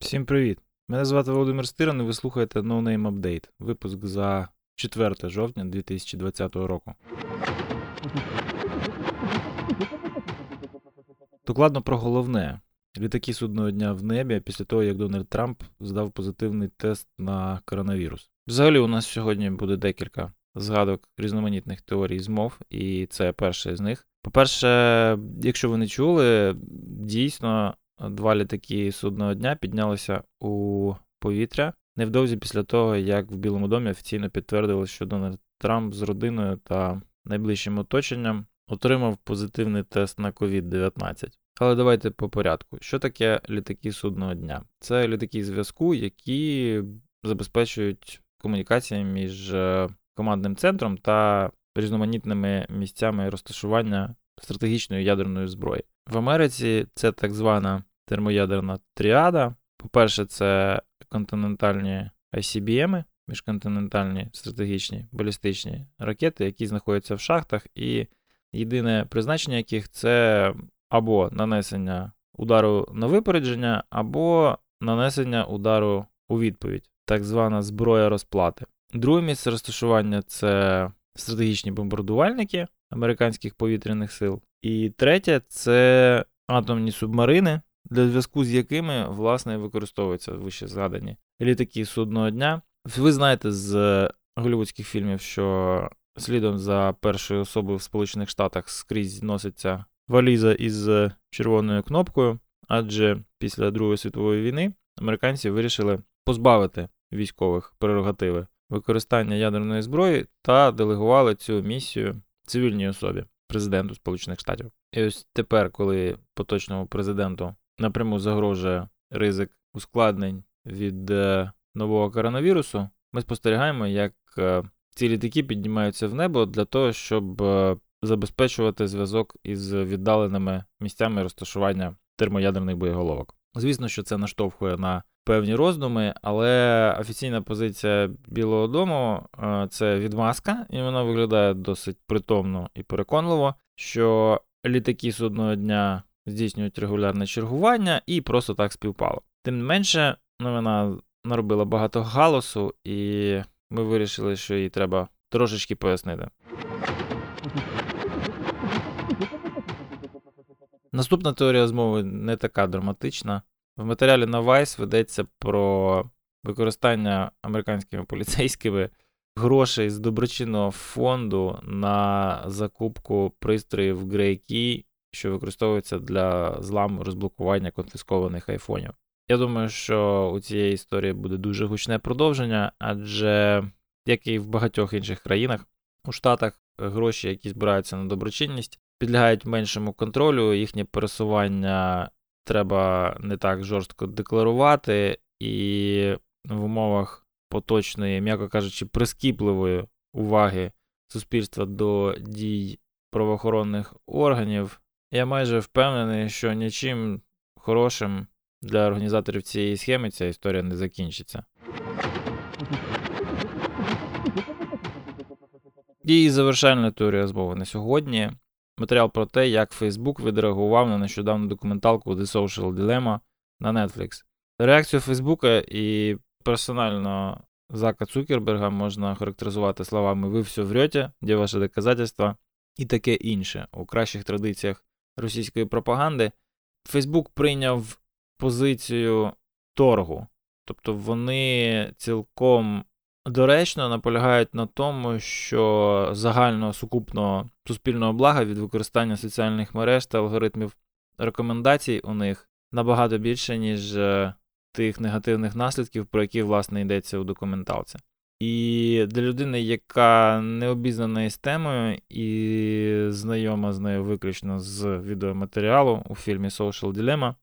Всім привіт! Мене звати Володимир Стиран і ви слухаєте No Name Update, випуск за 4 жовтня 2020 року. Докладно про головне. Літаки судного дня в небі після того, як Дональд Трамп здав позитивний тест на коронавірус. Взагалі, у нас сьогодні буде декілька згадок різноманітних теорій змов, і це перша з них. По-перше, якщо ви не чули, дійсно два літаки судного дня піднялися у повітря невдовзі після того, як в Білому домі офіційно підтвердили, що Дональд Трамп з родиною та найближчим оточенням отримав позитивний тест на COVID-19. Але давайте по порядку. Що таке літаки судного дня? Це літаки зв'язку, які забезпечують комунікацію між е, командним центром та різноманітними місцями розташування стратегічної ядерної зброї. В Америці це так звана термоядерна тріада. По-перше, це континентальні ICBM, міжконтинентальні стратегічні балістичні ракети, які знаходяться в шахтах, і єдине призначення яких це або нанесення удару на випередження, або нанесення удару у відповідь, так звана зброя розплати. Друге місце розташування це стратегічні бомбардувальники американських повітряних сил. І третє це атомні субмарини, для зв'язку з якими, власне, використовуються вище згадані літаки судного дня. Ви знаєте з голівудських фільмів, що слідом за першою особою в Сполучених Штатах скрізь носиться валіза із червоною кнопкою, адже після Другої світової війни американці вирішили позбавити військових прерогативи використання ядерної зброї та делегували цю місію цивільній особі, президенту Сполучених Штатів. І ось тепер, коли поточному президенту напряму загрожує ризик ускладнень від е, нового коронавірусу, ми спостерігаємо, як е, ці літаки піднімаються в небо для того, щоб е, забезпечувати зв'язок із віддаленими місцями розташування термоядерних боєголовок. Звісно, що це наштовхує на певні роздуми, але офіційна позиція Білого Дому це відмазка, і вона виглядає досить притомно і переконливо, що літаки з одного дня здійснюють регулярне чергування і просто так співпало. Тим не менше, новина наробила багато галасу, і ми вирішили, що її треба трошечки пояснити. Наступна теорія змови не така драматична. В матеріалі на Vice ведеться про використання американськими поліцейськими грошей з доброчинного фонду на закупку пристроїв Key, що використовуються для зламу розблокування конфіскованих айфонів. Я думаю, що у цієї історії буде дуже гучне продовження, адже, як і в багатьох інших країнах, у Штатах гроші, які збираються на доброчинність, підлягають меншому контролю, їхнє пересування треба не так жорстко декларувати, і в умовах поточної, м'яко кажучи, прискіпливої уваги суспільства до дій правоохоронних органів, я майже впевнений, що нічим хорошим для організаторів цієї схеми ця історія не закінчиться. І завершальна теорія змови на сьогодні. Матеріал про те, як Facebook відреагував на нещодавну документалку The Social Dilemma на Netflix. Реакцію Фейсбука і персонально Зака Цукерберга можна характеризувати словами Ви все врете, де ваше доказательства і таке інше у кращих традиціях російської пропаганди. Фейсбук прийняв позицію торгу, тобто вони цілком доречно наполягають на тому, що загального сукупного суспільного блага від використання соціальних мереж та алгоритмів рекомендацій у них набагато більше, ніж е, тих негативних наслідків, про які, власне, йдеться у документалці. І для людини, яка не обізнана із темою і знайома з нею виключно з відеоматеріалу у фільмі Social Dilemma,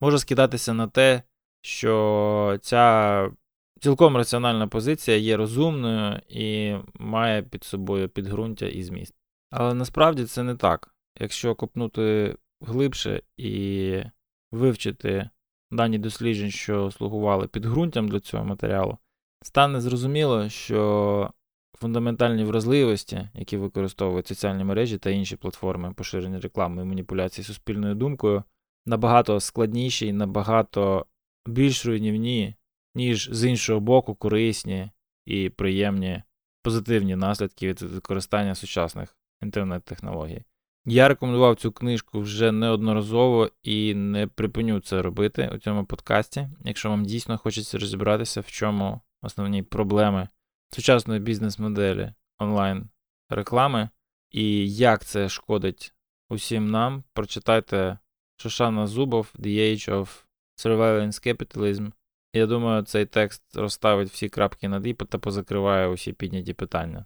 може скидатися на те, що ця цілком раціональна позиція є розумною і має під собою підґрунтя і зміст. Але насправді це не так. Якщо копнути глибше і вивчити дані досліджень, що слугували підґрунтям для цього матеріалу, стане зрозуміло, що фундаментальні вразливості, які використовують соціальні мережі та інші платформи поширення реклами і маніпуляції суспільною думкою, набагато складніші і набагато більш руйнівні, ніж з іншого боку, корисні і приємні позитивні наслідки від використання сучасних інтернет-технологій. Я рекомендував цю книжку вже неодноразово і не припиню це робити у цьому подкасті, якщо вам дійсно хочеться розібратися, в чому основні проблеми сучасної бізнес-моделі онлайн реклами і як це шкодить усім нам, прочитайте Шошана Зубов The Age of Surveillance Capitalism. Я думаю, цей текст розставить всі крапки над «і» та позакриває усі підняті питання.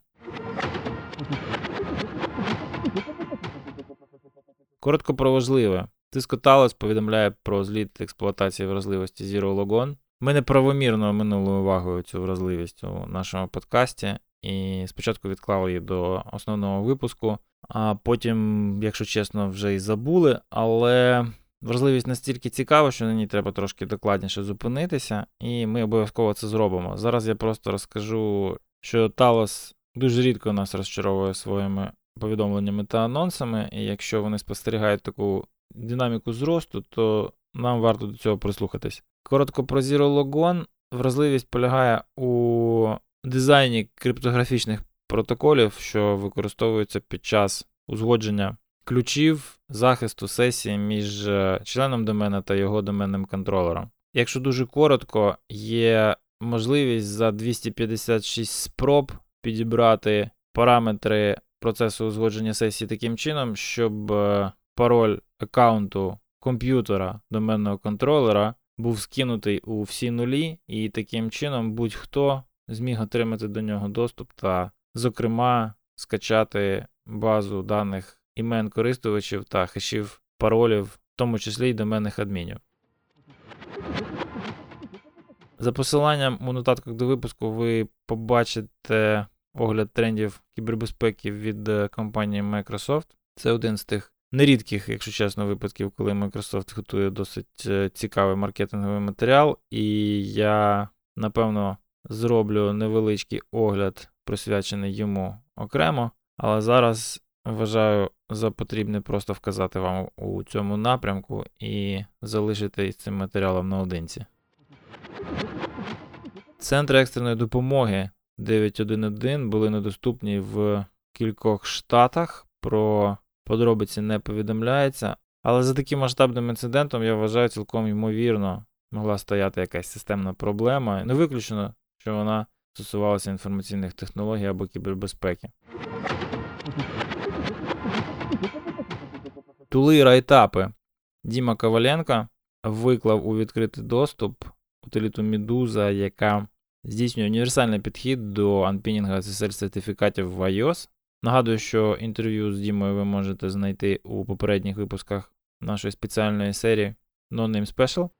Коротко про важливе. Тиско Талос повідомляє про зліт експлуатації вразливості Zero Logon. Ми неправомірно минули увагою цю вразливість у нашому подкасті, і спочатку відклали її до основного випуску, а потім, якщо чесно, вже й забули. Але вразливість настільки цікава, що на ній треба трошки докладніше зупинитися, і ми обов'язково це зробимо. Зараз я просто розкажу, що Талос дуже рідко нас розчаровує своїми повідомленнями та анонсами, і якщо вони спостерігають таку динаміку зросту, то нам варто до цього прислухатись. Коротко про Zero Logon. Вразливість полягає у дизайні криптографічних протоколів, що використовуються під час узгодження ключів захисту сесії між е, членом домена та його доменним контролером. Якщо дуже коротко, є можливість за 256 спроб підібрати параметри процесу узгодження сесії таким чином, щоб е, пароль аккаунту комп'ютера доменного контролера був скинутий у всі нулі, і таким чином будь-хто зміг отримати до нього доступ та, зокрема, скачати базу даних імен користувачів та хешів паролів, в тому числі й доменних адмінів. За посиланням у нотатках до випуску ви побачите огляд трендів кібербезпеки від е, компанії Microsoft. Це один з тих нерідких, якщо чесно, випадків, коли Microsoft готує досить е, цікавий маркетинговий матеріал, і я, напевно, зроблю невеличкий огляд, присвячений йому окремо. Але зараз вважаю за потрібне просто вказати вам у цьому напрямку і залишити цим матеріалом наодинці. Центри екстреної допомоги 911 були недоступні в кількох штатах. Про подробиці не повідомляється. Але за таким масштабним інцидентом, я вважаю, цілком ймовірно могла стояти якась системна проблема. Не виключено, що вона стосувалася інформаційних технологій або кібербезпеки. Тули райтапи. Діма Коваленко виклав у відкритий доступ утиліту Медуза, яка здійснює універсальний підхід до анпінінга SSL сертифікатів в iOS. Нагадую, що інтерв'ю з Дімою ви можете знайти у попередніх випусках нашої спеціальної серії No Name Special.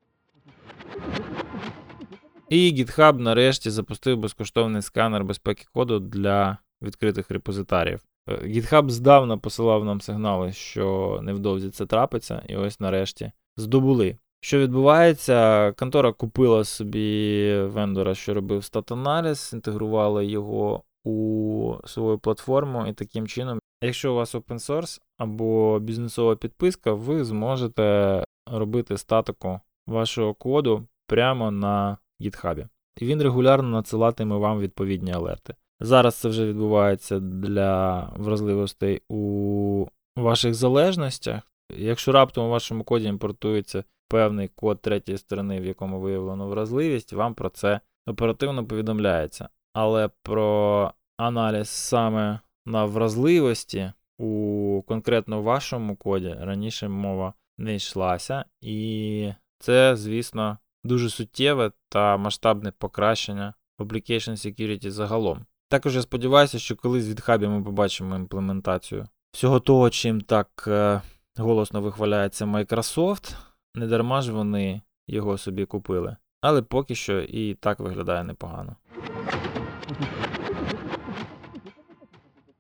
І GitHub нарешті запустив безкоштовний сканер безпеки коду для відкритих репозитаріїв. Е, GitHub здавна посилав нам сигнали, що невдовзі це трапиться, і ось нарешті здобули. Що відбувається? Контора купила собі вендора, що робив стат-аналіз, інтегрувала його у свою платформу, і таким чином, якщо у вас open source або бізнесова підписка, ви зможете робити статику вашого коду прямо на GitHub. І він регулярно надсилатиме вам відповідні алерти. Зараз це вже відбувається для вразливостей у ваших залежностях. Якщо раптом у вашому коді імпортується певний код третьої сторони, в якому виявлено вразливість, вам про це оперативно повідомляється. Але про аналіз саме на вразливості у конкретно вашому коді раніше мова не йшлася, і це, звісно, дуже суттєве та масштабне покращення Application Security загалом. Також я сподіваюся, що колись від хабі ми побачимо імплементацію всього того, чим так е, голосно вихваляється Microsoft. Не дарма ж вони його собі купили. Але поки що і так виглядає непогано.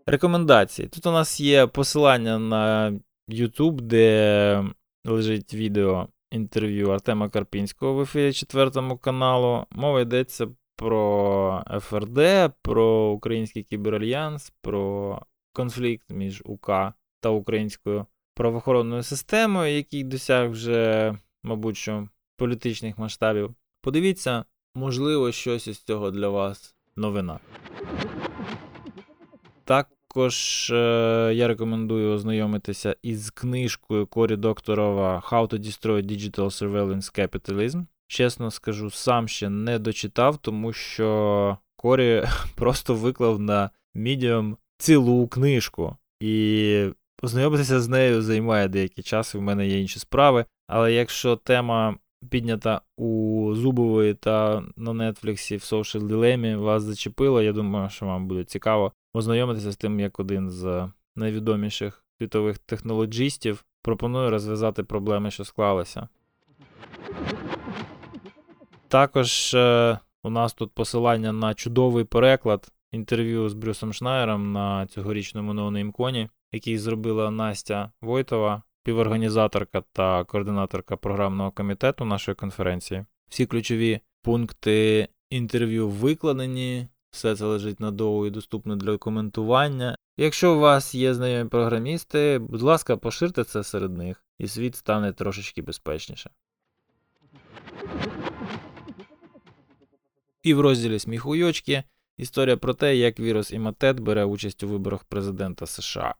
Рекомендації. Тут у нас є посилання на YouTube, де лежить відео інтерв'ю Артема Карпінського в ефірі 4 каналу. Мова йдеться про ФРД, про Український кіберальянс, про конфлікт між УК та українською правоохоронною системою, який досяг вже, мабуть, що політичних масштабів. Подивіться, можливо, щось із цього для вас новина. Також е, я рекомендую ознайомитися із книжкою Корі Докторова How to Destroy Digital Surveillance Capitalism. Чесно скажу, сам ще не дочитав, тому що Корі просто виклав на Medium цілу книжку. І познайомитися з нею займає деякий час, і в мене є інші справи. Але якщо тема піднята у Зубової та на Нетфліксі в Social Dilemma вас зачепила, я думаю, що вам буде цікаво ознайомитися з тим, як один з найвідоміших світових технологістів пропонує розв'язати проблеми, що склалися. Також е, у нас тут посилання на чудовий переклад інтерв'ю з Брюсом Шнайером на цьогорічному ноунеймконі, який зробила Настя Войтова, співорганізаторка та координаторка програмного комітету нашої конференції. Всі ключові пункти інтерв'ю викладені, все це лежить на доу і доступно для коментування. Якщо у вас є знайомі програмісти, будь ласка, поширте це серед них, і світ стане трошечки безпечніше. І в розділі Сміхуйочки історія про те, як вірус Іматет бере участь у виборах президента США.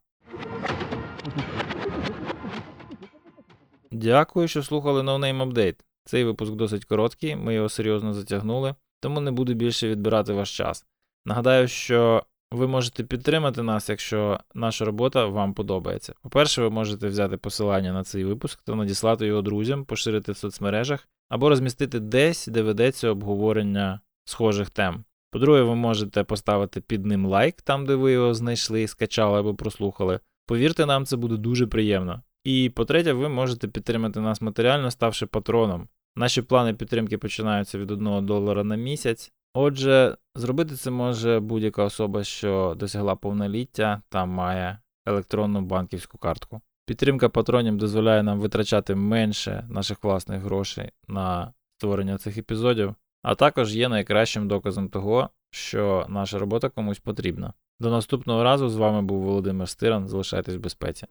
Дякую, що слухали No Name Update. Цей випуск досить короткий, ми його серйозно затягнули, тому не буду більше відбирати ваш час. Нагадаю, що ви можете підтримати нас, якщо наша робота вам подобається. По-перше, ви можете взяти посилання на цей випуск та надіслати його друзям, поширити в соцмережах або розмістити десь, де ведеться обговорення схожих тем. По-друге, ви можете поставити під ним лайк, там, де ви його знайшли, скачали або прослухали. Повірте нам, це буде дуже приємно. І по-третє, ви можете підтримати нас матеріально, ставши патроном. Наші плани підтримки починаються від 1 долара на місяць. Отже, зробити це може будь-яка особа, що досягла повноліття та має електронну банківську картку. Підтримка патронів дозволяє нам витрачати менше наших власних грошей на створення цих епізодів, а також є найкращим доказом того, що наша робота комусь потрібна. До наступного разу з вами був Володимир Стиран. Залишайтесь в безпеці.